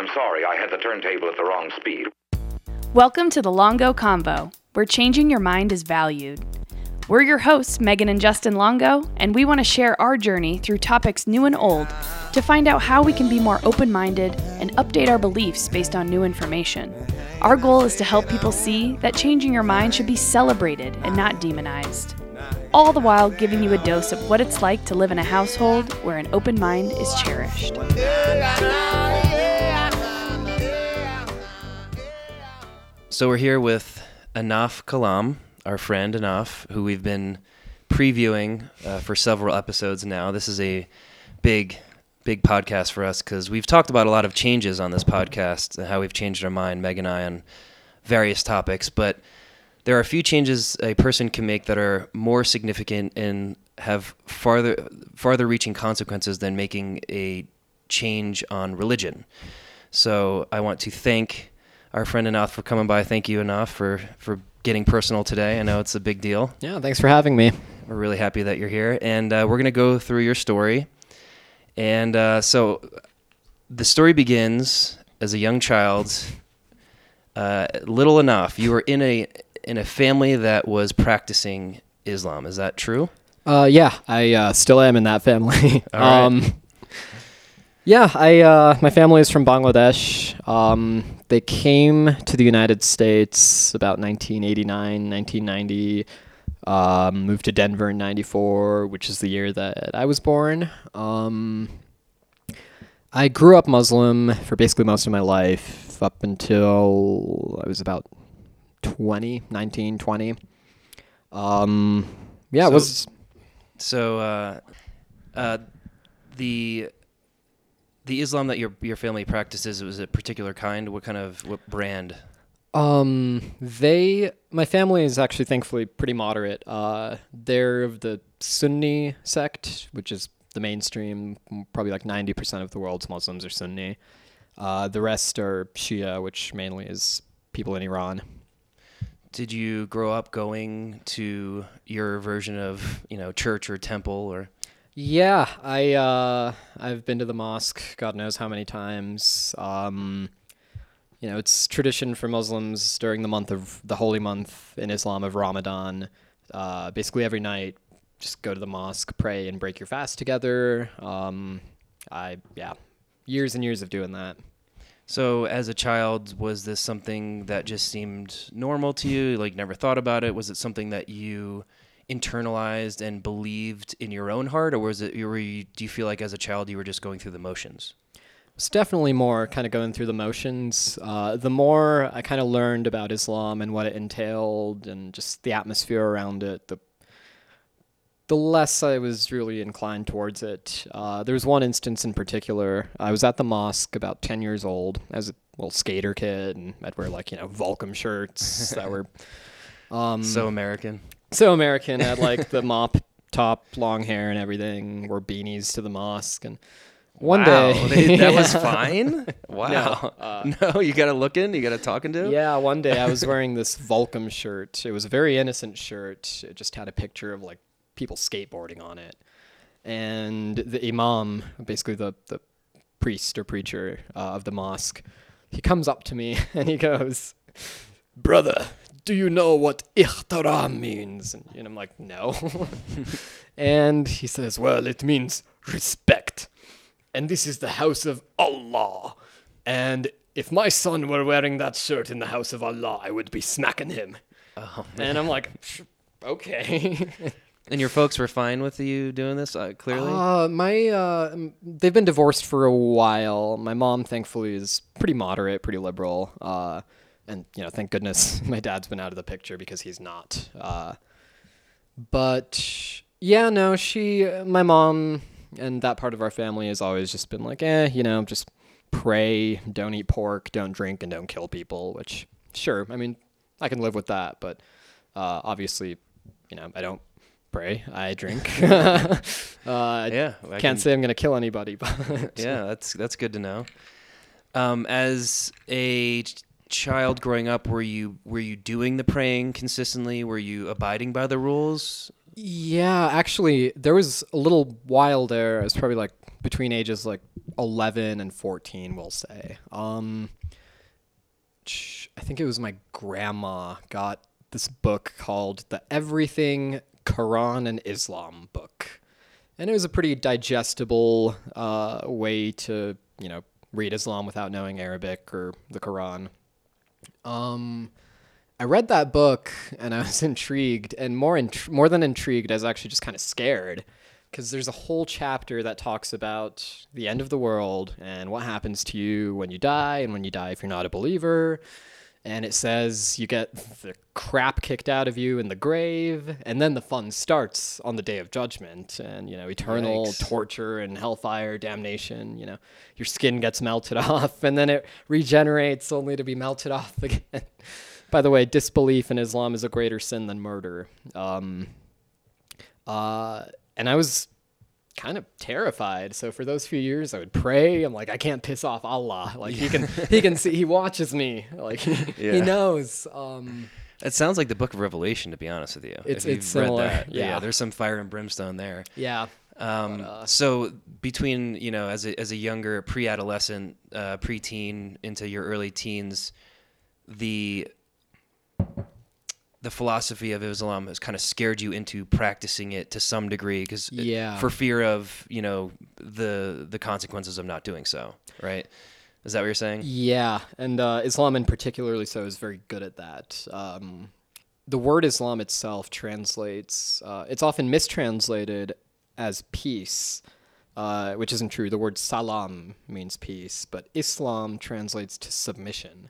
I'm sorry, I had the turntable at the wrong speed. Welcome to the Longo Convo, where changing your mind is valued. We're your hosts, Megan and Justin Longo, and we want to share our journey through topics new and old to find out how we can be more open minded and update our beliefs based on new information. Our goal is to help people see that changing your mind should be celebrated and not demonized. All the while giving you a dose of what it's like to live in a household where an open mind is cherished. So we're here with Ahnaf Kalam, our friend Ahnaf, who we've been previewing uh, for several episodes now. This is a big, big podcast for us because we've talked about a lot of changes on this podcast and how we've changed our mind, Meg and I, on various topics. But there are a few changes a person can make that are more significant and have farther, farther reaching consequences than making a change on religion. So I want to thank our friend Ahnaf for coming by. Thank you, Ahnaf, for for getting personal today. I know it's a big deal. Yeah, thanks for having me. We're really happy that you're here, and uh, we're gonna go through your story. And uh, so, the story begins as a young child. Uh, little enough, you were in a in a family that was practicing Islam. Is that true? Uh, yeah, I uh, still am in that family. All right. yeah, I uh, my family is from Bangladesh. Um, they came to the United States about 1989, 1990. Um, moved to Denver in '94, which is the year that I was born. Um, I grew up Muslim for basically most of my life, up until I was about 20, 19, 20. Um, yeah, So- it was So, uh, uh, the the Islam that your your family practices was a particular kind. What kind of what brand? Um, they, my family is actually thankfully pretty moderate. Uh, they're of the Sunni sect, which is the mainstream. Probably like 90% of the world's Muslims are Sunni. Uh, the rest are Shia, which mainly is people in Iran. Did you grow up going to your version of you know church or temple or? Yeah, I, uh, I've been to the mosque, God knows how many times. Um, you know, it's tradition for Muslims during the month of the holy month in Islam of Ramadan. Uh, basically, every night, just go to the mosque, pray, and break your fast together. Um, I, yeah, years and years of doing that. So, as a child, was this something that just seemed normal to you? Like, never thought about it? Was it something that you internalized and believed in your own heart, or was it? Were you, do you feel like as a child you were just going through the motions? It's definitely more kind of going through the motions. Uh, the more I kind of learned about Islam and what it entailed and just the atmosphere around it, the the less I was really inclined towards it. Uh, there was one instance in particular. I was at the mosque about 10 years old as a little skater kid, and I'd wear like, you know, Volcom shirts that were um, so American. So American. had like the mop top, long hair, and everything. Wore beanies to the mosque, and one Wow, day they- that was fine. Wow. uh, No, you got to look in. You got to talking to. Yeah, one day I was wearing this Volcom shirt. It was a very innocent shirt. It just had a picture of like people skateboarding on it. And the imam, basically the, the priest or preacher uh, of the mosque, he comes up to me and he goes, Brother, do you know what ihtaram means? And, and I'm like, No. and he says, Well, it means respect. And this is the house of Allah. And if my son were wearing that shirt in the house of Allah, I would be smacking him. Oh, And I'm like, okay. And your folks were fine with you doing this, uh, clearly? Uh, my, uh, they've been divorced for a while. My mom, thankfully, is pretty moderate, pretty liberal. And you know, thank goodness my dad's been out of the picture because he's not. Uh, but yeah, no, she, my mom, and that part of our family has always just been like, eh, you know, just pray, don't eat pork, don't drink, and don't kill people. Which, sure, I mean, I can live with that, but uh, obviously, you know, I don't pray. I drink. uh, yeah. I can't can- say I'm gonna kill anybody, but Yeah, that's that's good to know. Um, as a child growing up, were you were you doing the praying consistently? Were you abiding by the rules? Yeah, actually, there was a little while there. It was probably like between ages like 11 and 14, we'll say. Um, I think it was my grandma got this book called the Everything Quran and Islam book. And it was a pretty digestible uh, way to, you know, read Islam without knowing Arabic or the Quran. Um, I read that book and I was intrigued, and more more than intrigued, I was actually just kind of scared because there's a whole chapter that talks about the end of the world and what happens to you when you die, and when you die if you're not a believer. And it says you get the crap kicked out of you in the grave, and then the fun starts on the day of judgment, and you know eternal Yikes. torture and hellfire, damnation. You know your skin gets melted off, and then it regenerates only to be melted off again. By the way, disbelief in Islam is a greater sin than murder. Um, uh, and I was kind of terrified. So for those few years, I would pray. I'm like, I can't piss off Allah. Like he can, he can see, he watches me. Like he, he knows. Um, It sounds like the Book of Revelation, to be honest with you. It's- if it's read similar, that. yeah. there's some fire and brimstone there. yeah. Um, so between you know, as a as a younger pre-adolescent, uh, pre-teen into your early teens, the the philosophy of Islam has kind of scared you into practicing it to some degree, because Yeah. for fear of you know the the consequences of not doing so. Right? Is that what you're saying? Yeah, and uh, Islam in particularly so is very good at that. Um, the word Islam itself translates, uh, it's often mistranslated as peace, uh, which isn't true. The word salam means peace, but Islam translates to submission.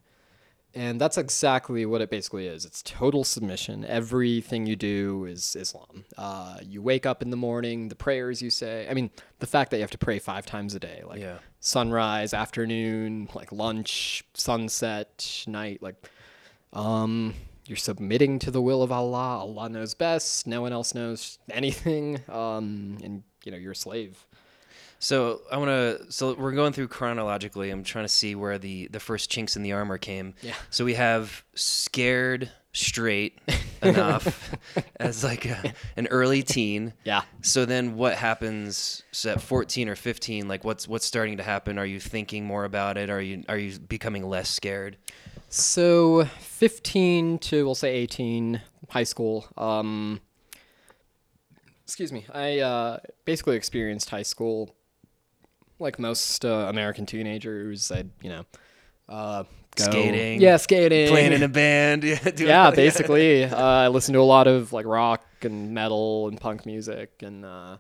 And that's exactly what it basically is. It's total submission. Everything you do is Islam. Uh, you wake up in the morning, the prayers you say. I mean, the fact that you have to pray five times a day, like Yeah. sunrise, afternoon, like lunch, sunset, night, like um you're submitting to the will of Allah. Allah knows best. No one else knows anything. Um and you know, you're a slave. So I want to. So we're going through chronologically. I'm trying to see where the the first chinks in the armor came. Yeah. So we have scared straight enough as like a, an early teen. Yeah. So then what happens so at 14 or 15 like what's what's starting to happen are you thinking more about it are you are you becoming less scared So 15 to we'll say 18, high school. Um, excuse me. I uh, basically experienced high school like most uh, American teenagers. I'd you know uh, go- Skating, yeah, skating, playing in a band yeah doing yeah, all- basically. uh, I listened to a lot of like rock and metal and punk music, and uh,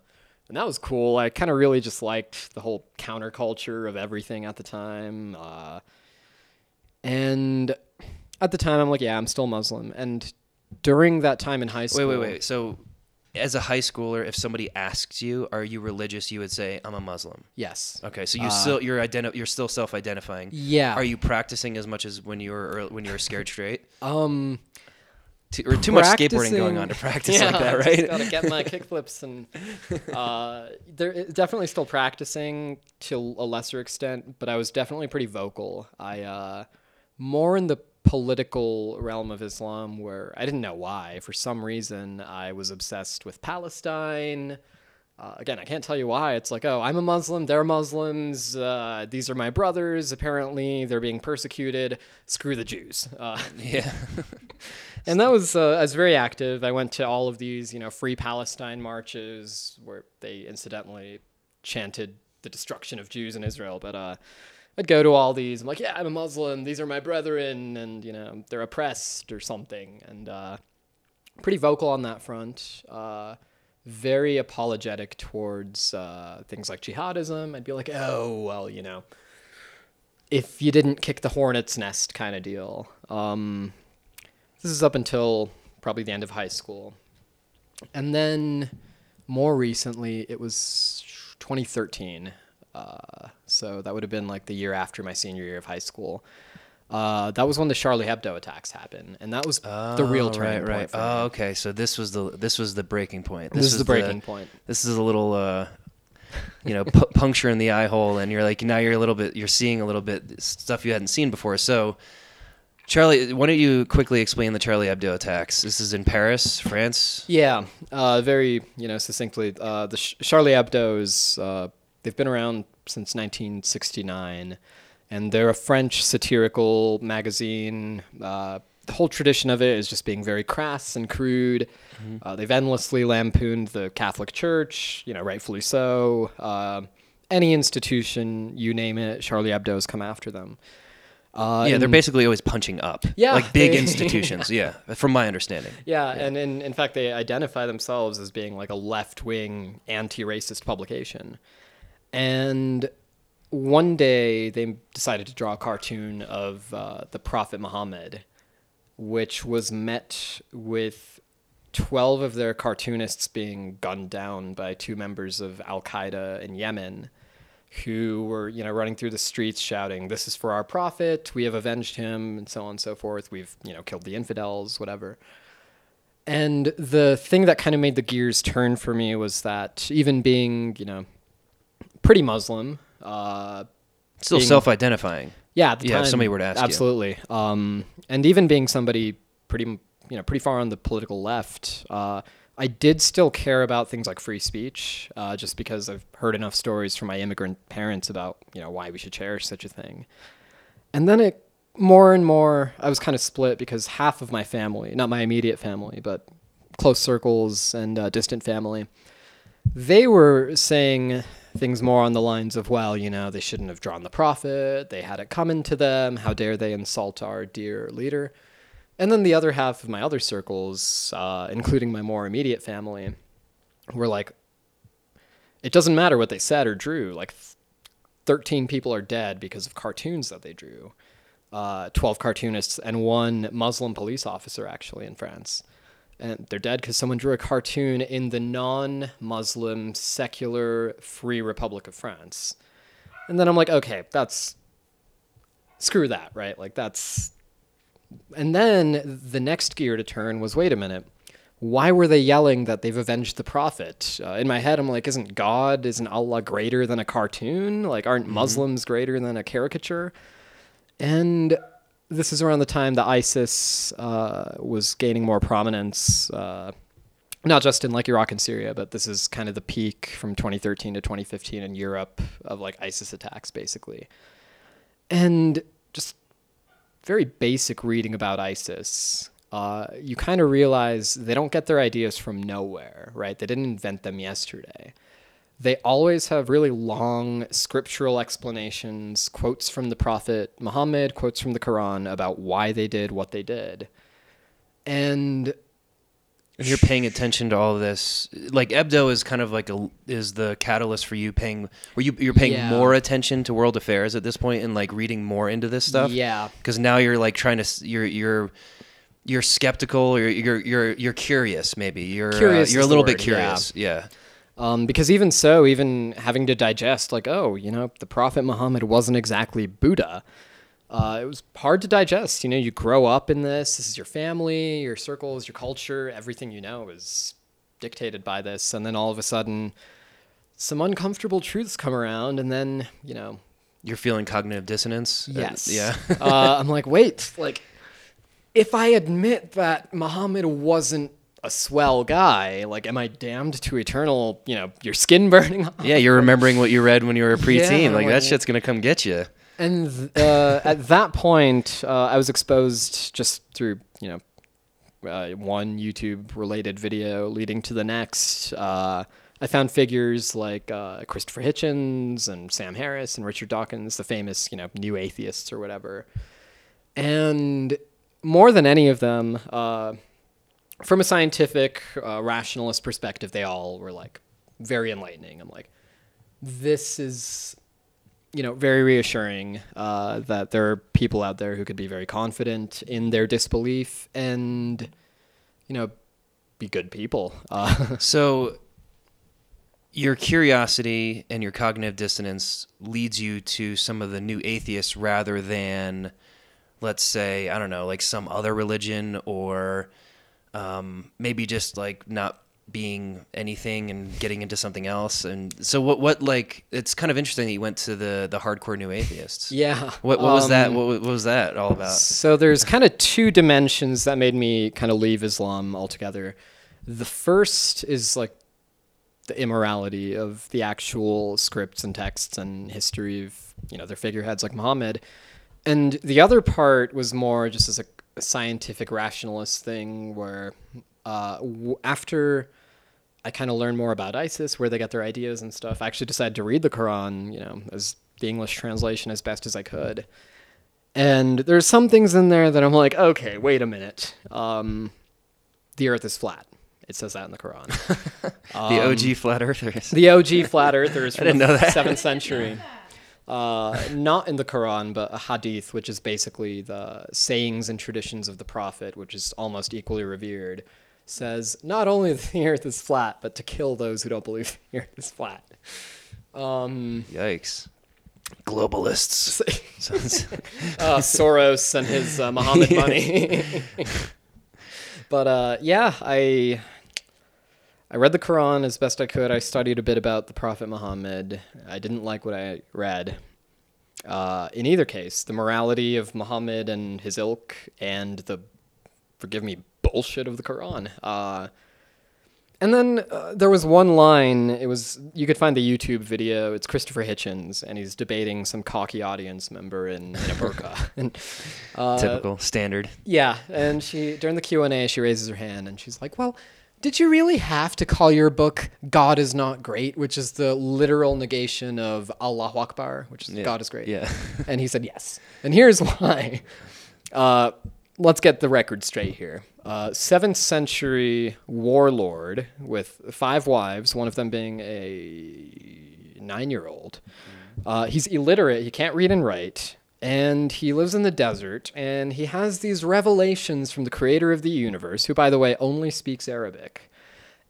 and that was cool. I kind of really just liked the whole counterculture of everything at the time. Uh, and at the time, I'm like, yeah, I'm still Muslim. And during that time in high school, wait wait wait so as a high schooler if somebody asks you are you religious you would say i'm a muslim yes, Okay, so you still you're identi- you're still self-identifying. Uh, Yeah. Are you practicing as much as when you were when you were scared straight? um, Too, or too much skateboarding going on to practice yeah, like that, just right? gotta get my kickflips and uh, they're definitely still practicing to a lesser extent, but I was definitely pretty vocal. I uh, more in the political realm of Islam where I didn't know why. For some reason, I was obsessed with Palestine. Uh, again, I can't tell you why. It's like, oh, I'm a Muslim, they're Muslims, uh, these are my brothers. Apparently, they're being persecuted. Screw the Jews. Uh, yeah. and that was uh, I was very active. I went to all of these, you know, free Palestine marches where they incidentally chanted the destruction of Jews in Israel. But uh, I'd go to all these. I'm like, yeah, I'm a Muslim. These are my brethren, and you know, they're oppressed or something. And uh, pretty vocal on that front. Uh, very apologetic towards uh, things like jihadism. I'd be like, oh well, you know, if you didn't kick the hornet's nest kind of deal. Um, this is up until probably the end of high school. And then more recently, it was 2013. So that would have been like the year after my senior year of high school. Uh, that was when the Charlie Hebdo attacks happened, and that was the real Oh, turning right, point. right. For Oh, me. okay. So this was the this was the breaking point. This is the breaking point. This is a little uh, you know, pu- puncture in the eye hole, and you're like now you're a little bit you're seeing a little bit stuff you hadn't seen before. So Charlie, why don't you quickly explain the Charlie Hebdo attacks? This is in Paris, France. Yeah, uh, very you know succinctly. Uh, the Sh- Charlie Hebdo's uh, they've been around since 1969, and they're a French satirical magazine. Uh, the whole tradition of it is just being very crass and crude. Uh, they've endlessly lampooned the Catholic Church, you know, rightfully so. Uh, any institution, you name it, Charlie Hebdo has come after them. Uh, yeah, they're basically always punching up. Yeah, like big they- institutions. yeah, from my understanding. Yeah, and in, in fact, they identify themselves as being like a left wing, anti racist publication. And one day they decided to draw a cartoon of uh, the Prophet Muhammad, which was met with 12 of their cartoonists being gunned down by two members of Al Qaeda in Yemen who were you know running through the streets shouting this is for our prophet. We have avenged him and so on and so forth. We've you know killed the infidels whatever. And the thing that kind of made the gears turn for me was that even being you know pretty muslim uh Still being- self-identifying. yeah, at the Yeah, if somebody were to ask you. absolutely. Um, and even being somebody pretty, you know, pretty far on the political left, uh, I did still care about things like free speech, uh, just because I've heard enough stories from my immigrant parents about, you know, why we should cherish such a thing. And then it more and more, I was kind of split because half of my family, not my immediate family, but close circles and uh, distant family, they were saying things more on the lines of, well, you know, they shouldn't have drawn the prophet. They had it coming to them. How dare they insult our dear leader? And then the other half of my other circles, uh, including my more immediate family, were like, it doesn't matter what they said or drew. Like, 13 people are dead because of cartoons that they drew. Uh, 12 cartoonists and one Muslim police officer, actually, in France and they're dead because someone drew a cartoon in the non-Muslim secular Free Republic of France. And then I'm like, okay, that's screw that, right? Like that's and then the next gear to turn was wait a minute. Why were they yelling that they've avenged the prophet? Uh, in my head, I'm like, isn't God, isn't Allah greater than a cartoon? Like, aren't Muslims greater than a caricature? And this is around the time that ISIS uh, was gaining more prominence, uh, not just in like Iraq and Syria, but this is kind of the peak from 2013 to 2015 in Europe of like ISIS attacks, basically. And just very basic reading about ISIS, uh, you kind of realize they don't get their ideas from nowhere, right? They didn't invent them yesterday they always have really long scriptural explanations, quotes from the Prophet Muhammad, quotes from the Quran about why they did what they did. And If you're paying attention to all of this, like Hebdo is kind of like a is the catalyst for you paying, where you you're paying Yeah. more attention to world affairs at this point and like reading more into this stuff. Yeah. because now you're like trying to you're you're you're skeptical or you're you're you're curious maybe you're uh, you're a is the little bit word, yeah. curious yeah. Um, because even so, even having to digest, like, oh, you know, the Prophet Muhammad wasn't exactly Buddha. Uh, it was hard to digest. You know, you grow up in this. This is your family, your circles, your culture. Everything you know is dictated by this. And then all of a sudden, some uncomfortable truths come around. And then, you know, You're feeling cognitive dissonance. Yes. yeah. uh, I'm like, wait, like, if I admit that Muhammad wasn't a swell guy, like, am I damned to eternal, you know, your skin burning off? yeah, you're remembering what you read when you were a preteen. Yeah, like that shit's gonna come get you. And th- uh, at that point, uh, I was exposed just through, you know, uh, one YouTube related video leading to the next. Uh, I found figures like uh, Christopher Hitchens and Sam Harris and Richard Dawkins, the famous, you know, new atheists or whatever. And more than any of them, uh, from a scientific, uh, rationalist perspective, they all were like very enlightening. I'm like, this is you know, very reassuring uh, that there are people out there who could be very confident in their disbelief and, you know, be good people. Uh, So your curiosity and your cognitive dissonance leads you to some of the new atheists rather than let's say, I don't know, like some other religion or um, maybe just like not being anything and getting into something else. And so what what like it's kind of interesting that you went to the the hardcore new atheists. Yeah. What what was that? um, What, what was that all about? So there's kind of two dimensions that made me kind of leave Islam altogether. The first is like the immorality of the actual scripts and texts and history of you know their figureheads like Muhammad, and the other part was more just as a, a scientific rationalist thing where uh, w- after I kind of learned more about ISIS, where they got their ideas and stuff. I actually decided to read the Quran, you know, as the English translation as best as I could. And there's some things in there that I'm like, okay, wait a minute. Um, the Earth is flat. It says that in the Quran. the OG flat earthers. Um, the OG flat earthers from didn't the know that. seventh century. Uh, not in the Quran, but a hadith, which is basically the sayings and traditions of the Prophet, which is almost equally revered, says not only that the Earth is flat, but to kill those who don't believe the Earth is flat. Um, Yikes. Globalists. Uh, Soros and his uh, Muhammad money. but uh, yeah, I I read the Quran as best I could. I studied a bit about the Prophet Muhammad. I didn't like what I read. Uh, in either case, the morality of Muhammad and his ilk, and the forgive me bullshit of the Quran. Uh, and then uh, there was one line. It was you could find the YouTube video. It's Christopher Hitchens, and he's debating some cocky audience member in, in a burqa. and uh, Typical. Standard. yeah, and she during the Q and A, she raises her hand and she's like, "Well, did you really have to call your book God is not great, which is the literal negation of Allahu Akbar, which is Yeah, God is great?" yeah. and he said yes, and here's why. Uh, let's get the record straight here. Uh, seventh century warlord with five wives, one of them being a nine-year-old. Uh, he's illiterate. He can't read and write. And he lives in the desert. And he has these revelations from the creator of the universe, who, by the way, only speaks Arabic.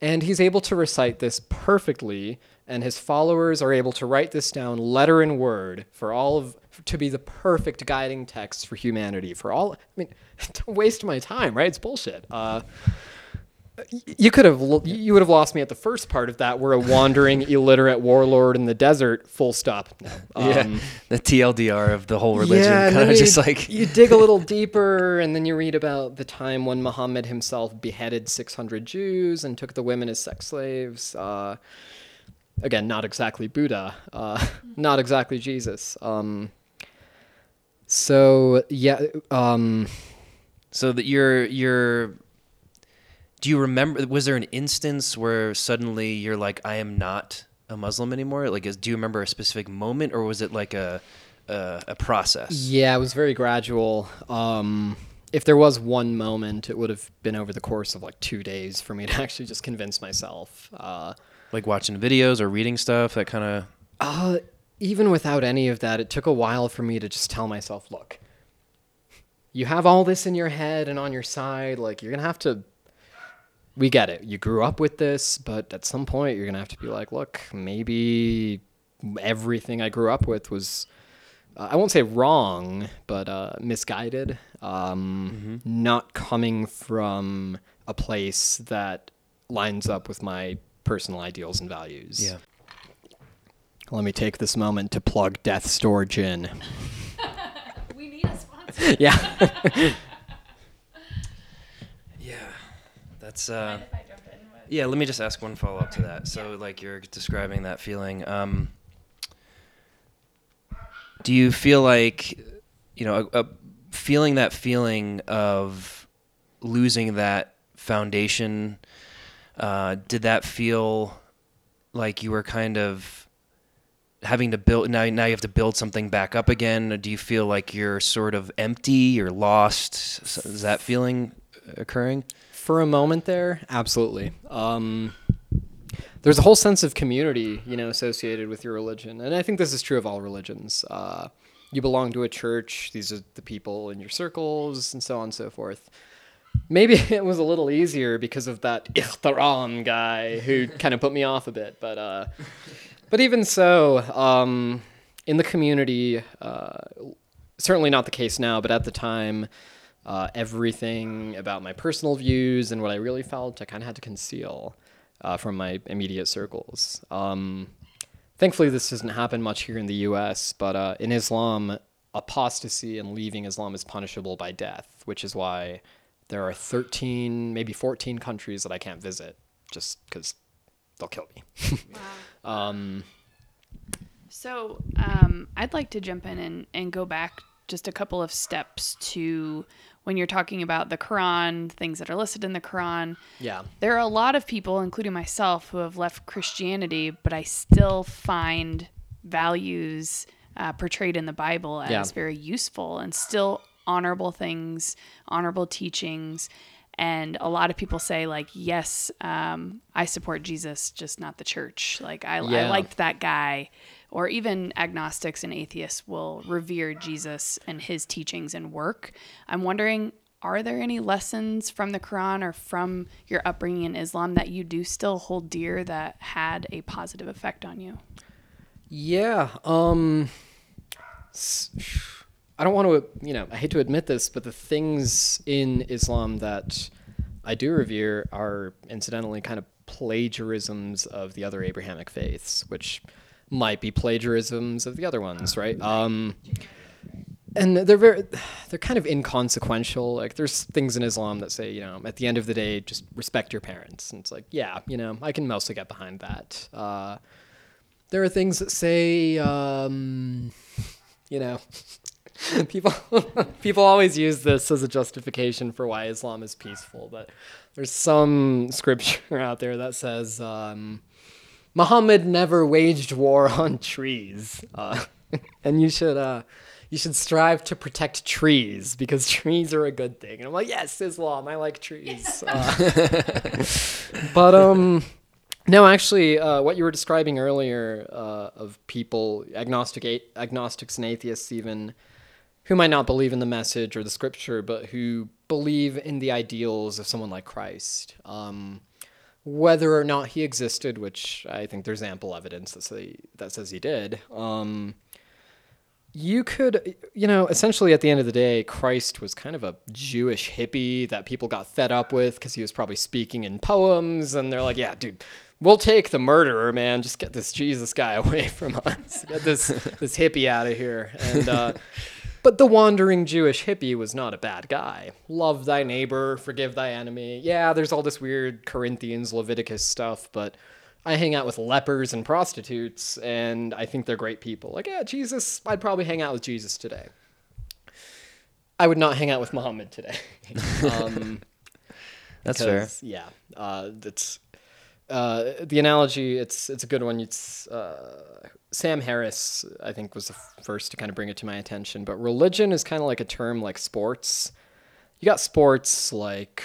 And he's able to recite this perfectly. And his followers are able to write this down letter and word for all of to be the perfect guiding text for humanity. For all, I mean, don't waste my time, right? It's bullshit. Uh, you could have you would have lost me at the first part of that. We're a wandering illiterate warlord in the desert. Full stop. No. yeah. Um, The TLDR of the whole religion. and kind of you- just like. you dig a little deeper, and then you read about the time when Muhammad himself beheaded 600 Jews and took the women as sex slaves. Uh, again, not exactly Buddha, uh, not exactly Jesus. Um, so yeah, um, So that you're you're do you remember was there an instance where suddenly you're like I am not a Muslim anymore? Like is, do you remember a specific moment or was it like a a, a process? yeah, it was very gradual. Um, if there was one moment, it would have been over the course of like two days for me to actually just convince myself. Uh, Like watching videos or reading stuff that kind of Uh, even without any of that, it took a while for me to just tell myself, look, you have all this in your head and on your side. Like, you're going to have to. We get it. You grew up with this, but at some point, you're going to have to be like, look, maybe everything I grew up with was. Uh, I won't say wrong, but uh, misguided. Um, Not coming from a place that lines up with my personal ideals and values. yeah. Let me take this moment to plug Death's Door Gin. We need a sponsor. Yeah. Yeah. That's uh Yeah, let me just ask one follow up to that. So like you're describing that feeling um do you feel like you know, a, a, feeling that feeling of losing that foundation uh did that feel like you were kind of having to build now now you have to build something back up again? Do you feel like you're sort of empty or lost? Is that feeling occurring For a moment there, absolutely. Um, there's a whole sense of community, you know, associated with your religion, and I think this is true of all religions. Uh, you belong to a church; these are the people in your circles, and so on and so forth. Maybe it was a little easier because of that ihtaram guy who kind of put me off a bit, but uh, but even so, um, in the community, uh, certainly not the case now, but at the time, uh, everything about my personal views and what I really felt, I kind of had to conceal. uh, from my immediate circles. Um, thankfully, this doesn't happen much here in the U.S., but uh, in Islam, apostasy and leaving Islam is punishable by death, which is why there are 13, maybe 14 countries that I can't visit just because they'll kill me. um, So um, I'd like to jump in and, and go back just a couple of steps to when you're talking about the Quran, things that are listed in the Quran. yeah. There are a lot of people, including myself, who have left Christianity, but I still find values uh, portrayed in the Bible as Yeah. very useful and still honorable things, honorable teachings. And a lot of people say, like, yes, um, I support Jesus, just not the church. Like, I, I liked that guy. Or even agnostics and atheists will revere Jesus and his teachings and work. I'm wondering, are there any lessons from the Quran or from your upbringing in Islam that you do still hold dear that had a positive effect on you? Yeah. Um I don't want to, you know, I hate to admit this, but the things in Islam that I do revere are incidentally kind of plagiarisms of the other Abrahamic faiths, which might be plagiarisms of the other ones, right? Um and they're very they're kind of inconsequential. Like there's things in islam that say you know at the end of the day just respect your parents. And it's like yeah you know i can mostly get behind that. Uh, there are things that say um, you know people people always use this as a justification for why islam is peaceful but there's some scripture out there that says um, muhammad never waged war on trees. Uh, and you should uh, you should strive to protect trees because trees are a good thing. And i'm like yes islam i like trees. Uh, but um no, actually, uh, what you were describing earlier uh, of people, agnostic, a- agnostics and atheists, even who might not believe in the message or the scripture, but who believe in the ideals of someone like Christ, um, whether or not he existed, which I think there's ample evidence that say that says he did. Um, you could, you know, essentially at the end of the day, Christ was kind of a Jewish hippie that people got fed up with because he was probably speaking in poems, and they're like, "Yeah, dude, we'll take the murderer, man. Just get this Jesus guy away from us. Get this this hippie out of here." And uh, but the wandering Jewish hippie was not a bad guy. Love thy neighbor, forgive thy enemy. Yeah, there's all this weird Corinthians, Leviticus stuff, but I hang out with lepers and prostitutes, and I think they're great people. Like, yeah, Jesus, I'd probably hang out with Jesus today. I would not hang out with Muhammad today. um, That's fair. Yeah, uh, that's uh, the analogy. It's it's a good one. It's uh, Sam Harris, I think, was the first to kind of bring it to my attention. But religion is kind of like a term like sports. You got sports like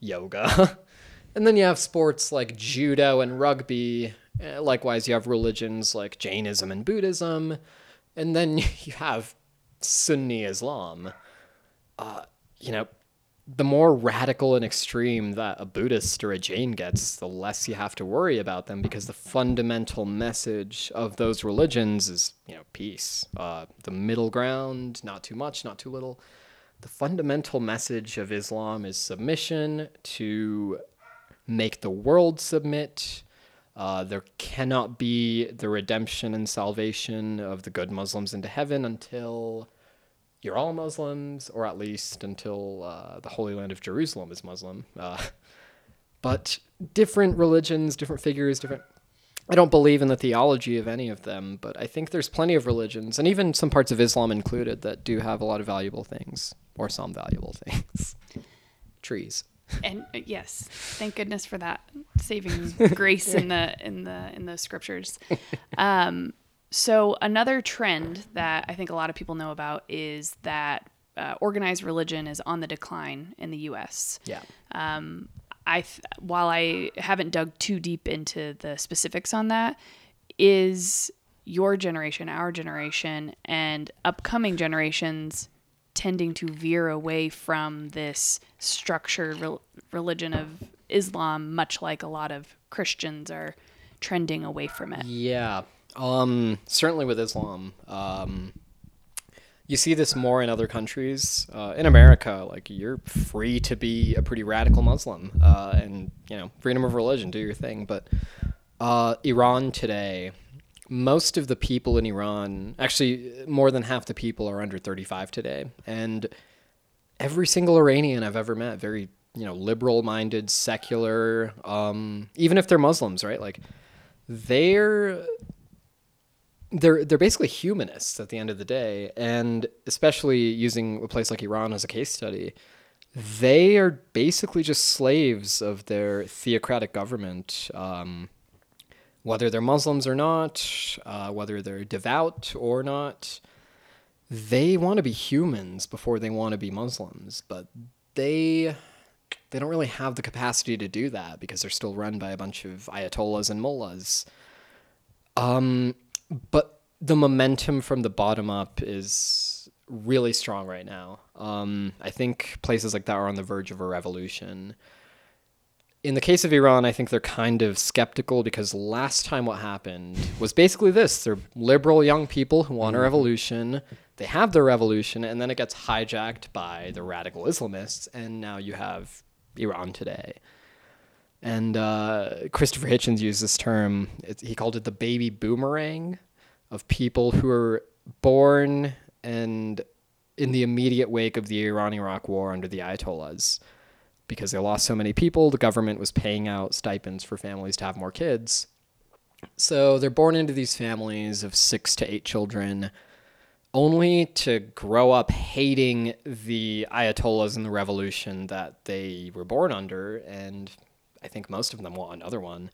yoga, and then you have sports like judo and rugby. Uh, Likewise, you have religions like Jainism and Buddhism, and then you have Sunni Islam. Uh, you know, the more radical and extreme that a Buddhist or a Jain gets, the less you have to worry about them because the fundamental message of those religions is, you know, peace. Uh, the middle ground, not too much, not too little. The fundamental message of Islam is submission to make the world submit. Uh, there cannot be the redemption and salvation of the good Muslims into heaven until you're all Muslims, or at least until uh, the Holy Land of Jerusalem is Muslim. Uh, but different religions, different figures, different. I don't believe in the theology of any of them, but I think there's plenty of religions, and even some parts of Islam included, that do have a lot of valuable things, or some valuable things. Trees. And uh, yes, thank goodness for that saving grace in the in the in the scriptures. Um, so another trend that I think a lot of people know about is that uh, organized religion is on the decline in the U.S. Yeah. I th- while I haven't dug too deep into the specifics on that, is your generation, our generation, and upcoming generations tending to veer away from this structured rel- religion of Islam, much like a lot of Christians are trending away from it. Yeah. Um, certainly with Islam. Um, you see this more in other countries. Uh, in America, like you're free to be a pretty radical Muslim, uh, and you know, freedom of religion, do your thing. But uh, Iran today, most of the people in Iran, actually, more than half the people are under 35 today, and every single Iranian I've ever met, very you know, liberal-minded, secular, um, even if they're Muslims, right? Like they're they're they're basically humanists at the end of the day, and especially using a place like Iran as a case study, they are basically just slaves of their theocratic government. Um, whether they're Muslims or not, uh, whether they're devout or not, they want to be humans before they want to be Muslims, but they they don't really have the capacity to do that because they're still run by a bunch of ayatollahs and mullahs. Um, but the momentum from the bottom up is really strong right now. Um, I think places like that are on the verge of a revolution. In the case of Iran, I think they're kind of skeptical because last time what happened was basically this they're liberal young people who want a revolution. They have their revolution, and then it gets hijacked by the radical Islamists, and now you have Iran today. And uh, Christopher Hitchens used this term. It, he called it the baby boomerang of people who are born and in the immediate wake of the Iran-Iraq war under the Ayatollahs, because they lost so many people, the government was paying out stipends for families to have more kids. So they're born into these families of six to eight children only to grow up hating the ayatollahs and the revolution that they were born under, and I think most of them want another one.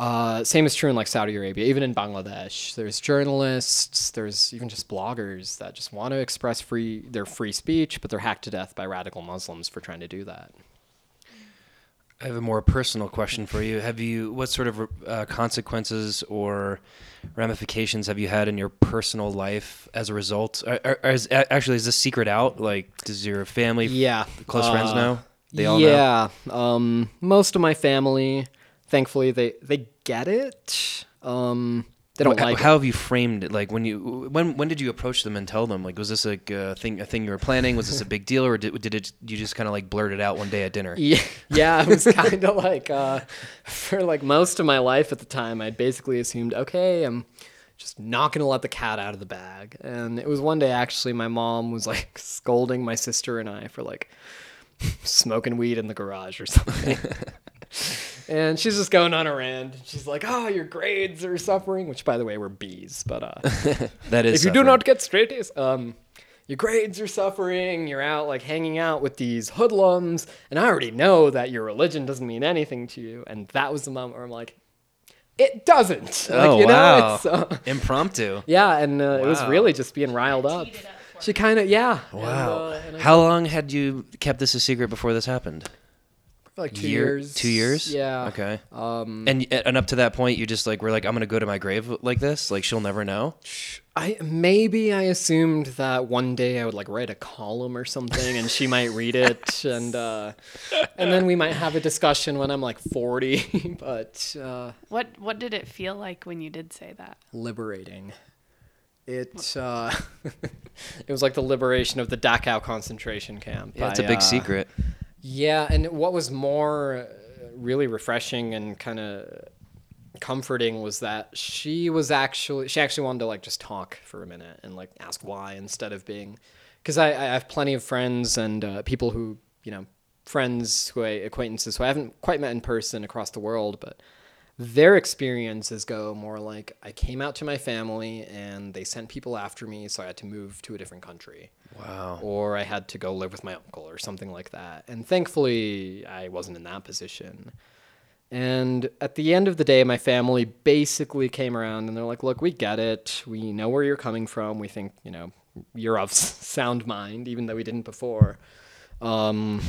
Uh, same is true in like Saudi Arabia, even in Bangladesh. There's journalists, there's even just bloggers that just want to express free their free speech, but they're hacked to death by radical Muslims for trying to do that. I have a more personal question for you. Have you what sort of uh, consequences or ramifications have you had in your personal life as a result? Are, are, is, actually, is this secret out? Like, does your family, yeah, close friends uh, know? They all yeah, know. Um, most of my family, thankfully, they they get it. Um, they don't how, like. How it. have you framed it? Like when you when when did you approach them and tell them? Like was this like a thing a thing you were planning? Was this a big deal, or did did it you just kind of like blurt it out one day at dinner? Yeah, yeah, it was kind of like uh, for like most of my life at the time, I'd basically assumed, okay, I'm just not gonna let the cat out of the bag. And it was one day actually, my mom was like scolding my sister and I for like smoking weed in the garage or something. and she's just going on a rant. She's like, "Oh, your grades are suffering," which, by the way, were B's. But uh, that is if you do not get straight A's, um, your grades are suffering. You're out like hanging out with these hoodlums, and I already know that your religion doesn't mean anything to you. And that was the moment where I'm like, it doesn't. Like, Oh you know, wow! it's, uh, impromptu. yeah, and uh, it was really just being riled up. She kind of yeah. and, Wow. uh, and I- How long had you kept this a secret before this happened? for like two Year- years. Two years. Yeah. Okay. Um, And and up to that point, you just like were like, I'm gonna go to my grave like this. Like she'll never know. I maybe I assumed that one day I would like write a column or something, and she might read it, and uh, and then we might have a discussion when I'm like 40. but uh, What what did it feel like when you did say that? liberating. It uh, it was like the liberation of the Dachau concentration camp. Yeah, it's a I, big uh, secret. Yeah, and what was more uh, really refreshing and kind of comforting was that she was actually she actually wanted to like just talk for a minute and like ask why instead of being because I, I have plenty of friends and uh, people who you know friends who I acquaintances who I haven't quite met in person across the world but their experiences go more like I came out to my family and they sent people after me so I had to move to a different country Wow. or I had to go live with my uncle or something like that. And thankfully, I wasn't in that position. And at the end of the day, my family basically came around and they're like, look, we get it. We know where you're coming from. We think, you know, you're of sound mind, even though we didn't before. Um,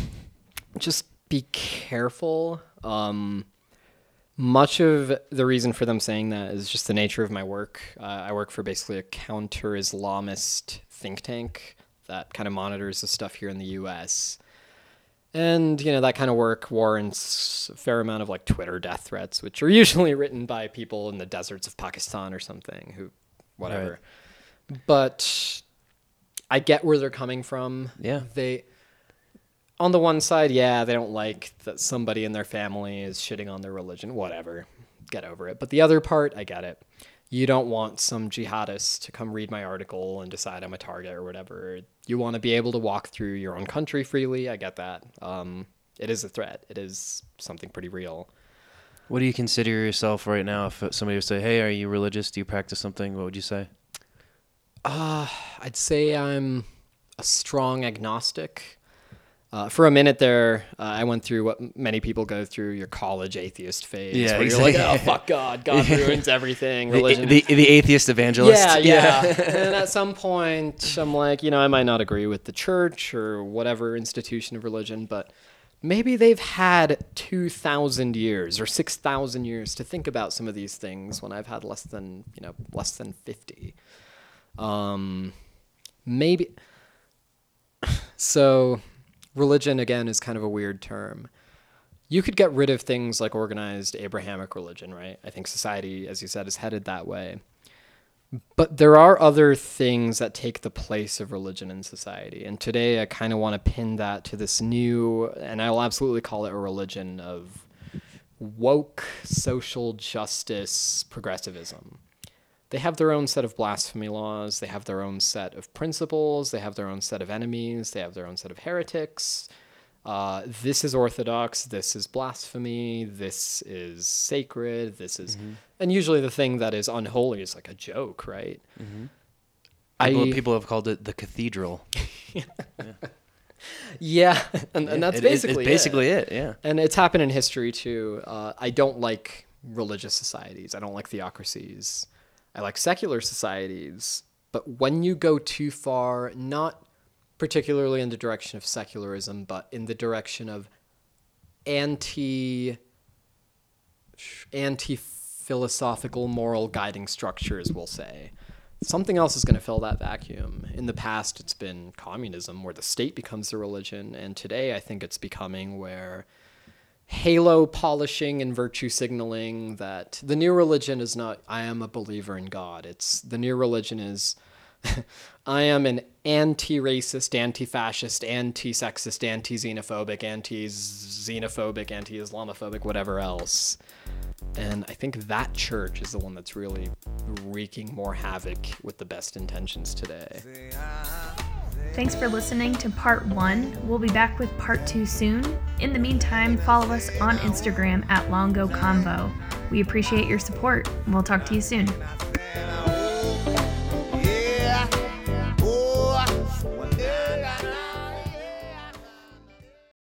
just be careful. Um, much of the reason for them saying that is just the nature of my work. Uh, I work for basically a counter Islamist think tank that kind of monitors the stuff here in the US. And, you know, that kind of work warrants a fair amount of like Twitter death threats, which are usually written by people in the deserts of Pakistan or something who, whatever. But I get where they're coming from. Yeah. They on the one side, yeah, they don't like that somebody in their family is shitting on their religion, whatever. Get over it. But the other part, I get it. You don't want some jihadist to come read my article and decide I'm a target or whatever. You want to be able to walk through your own country freely. I get that. Um, it is a threat. It is something pretty real. What do you consider yourself right now? If somebody would say, "Hey, are you religious? Do you practice something?" What would you say? Uh, I'd say I'm a strong agnostic. Uh, for a minute there, uh, I went through what many people go through your college atheist phase. Yeah, where exactly. you're like, oh, fuck God. God ruins everything. The, Religion. the, the atheist evangelist. Yeah, yeah, yeah. and at some point, I'm like, you know, I might not agree with the church or whatever institution of religion, but maybe they've had 2,000 years or 6,000 years to think about some of these things when I've had less than, you know, less than 50. Um, maybe. So, religion, again, is kind of a weird term. You could get rid of things like organized Abrahamic religion, right? I think society, as you said, is headed that way. But there are other things that take the place of religion in society. And today I kind of want to pin that to this new, and I'll absolutely call it a religion of woke social justice progressivism. They have their own set of blasphemy laws, they have their own set of principles, they have their own set of enemies, they have their own set of heretics. Uh, this is orthodox, this is blasphemy, this is sacred, this is. And usually the thing that is unholy is like a joke, right? People, people have called it the cathedral. Yeah, and, and that's It- it- basically it's basically it. Yeah. And it's happened in history too. Uh, I don't like religious societies. I don't like theocracies. I like secular societies. But when you go too far, not particularly in the direction of secularism, but in the direction of anti anti philosophical moral guiding structures, we'll say. Something else is going to fill that vacuum. In the past, it's been communism, where the state becomes the religion, and today I think it's becoming where halo polishing and virtue signaling that the new religion is not I am a believer in God. It's the new religion is I am an anti-racist, anti-fascist, anti-sexist, anti-xenophobic, anti-xenophobic, anti-Islamophobic, whatever else. And I think that church is the one that's really wreaking more havoc with the best intentions today. Ah, Thanks for listening to part one. We'll be back with part two soon. In the meantime, follow us on Instagram at Longo Convo. We appreciate your support, we'll talk to you soon.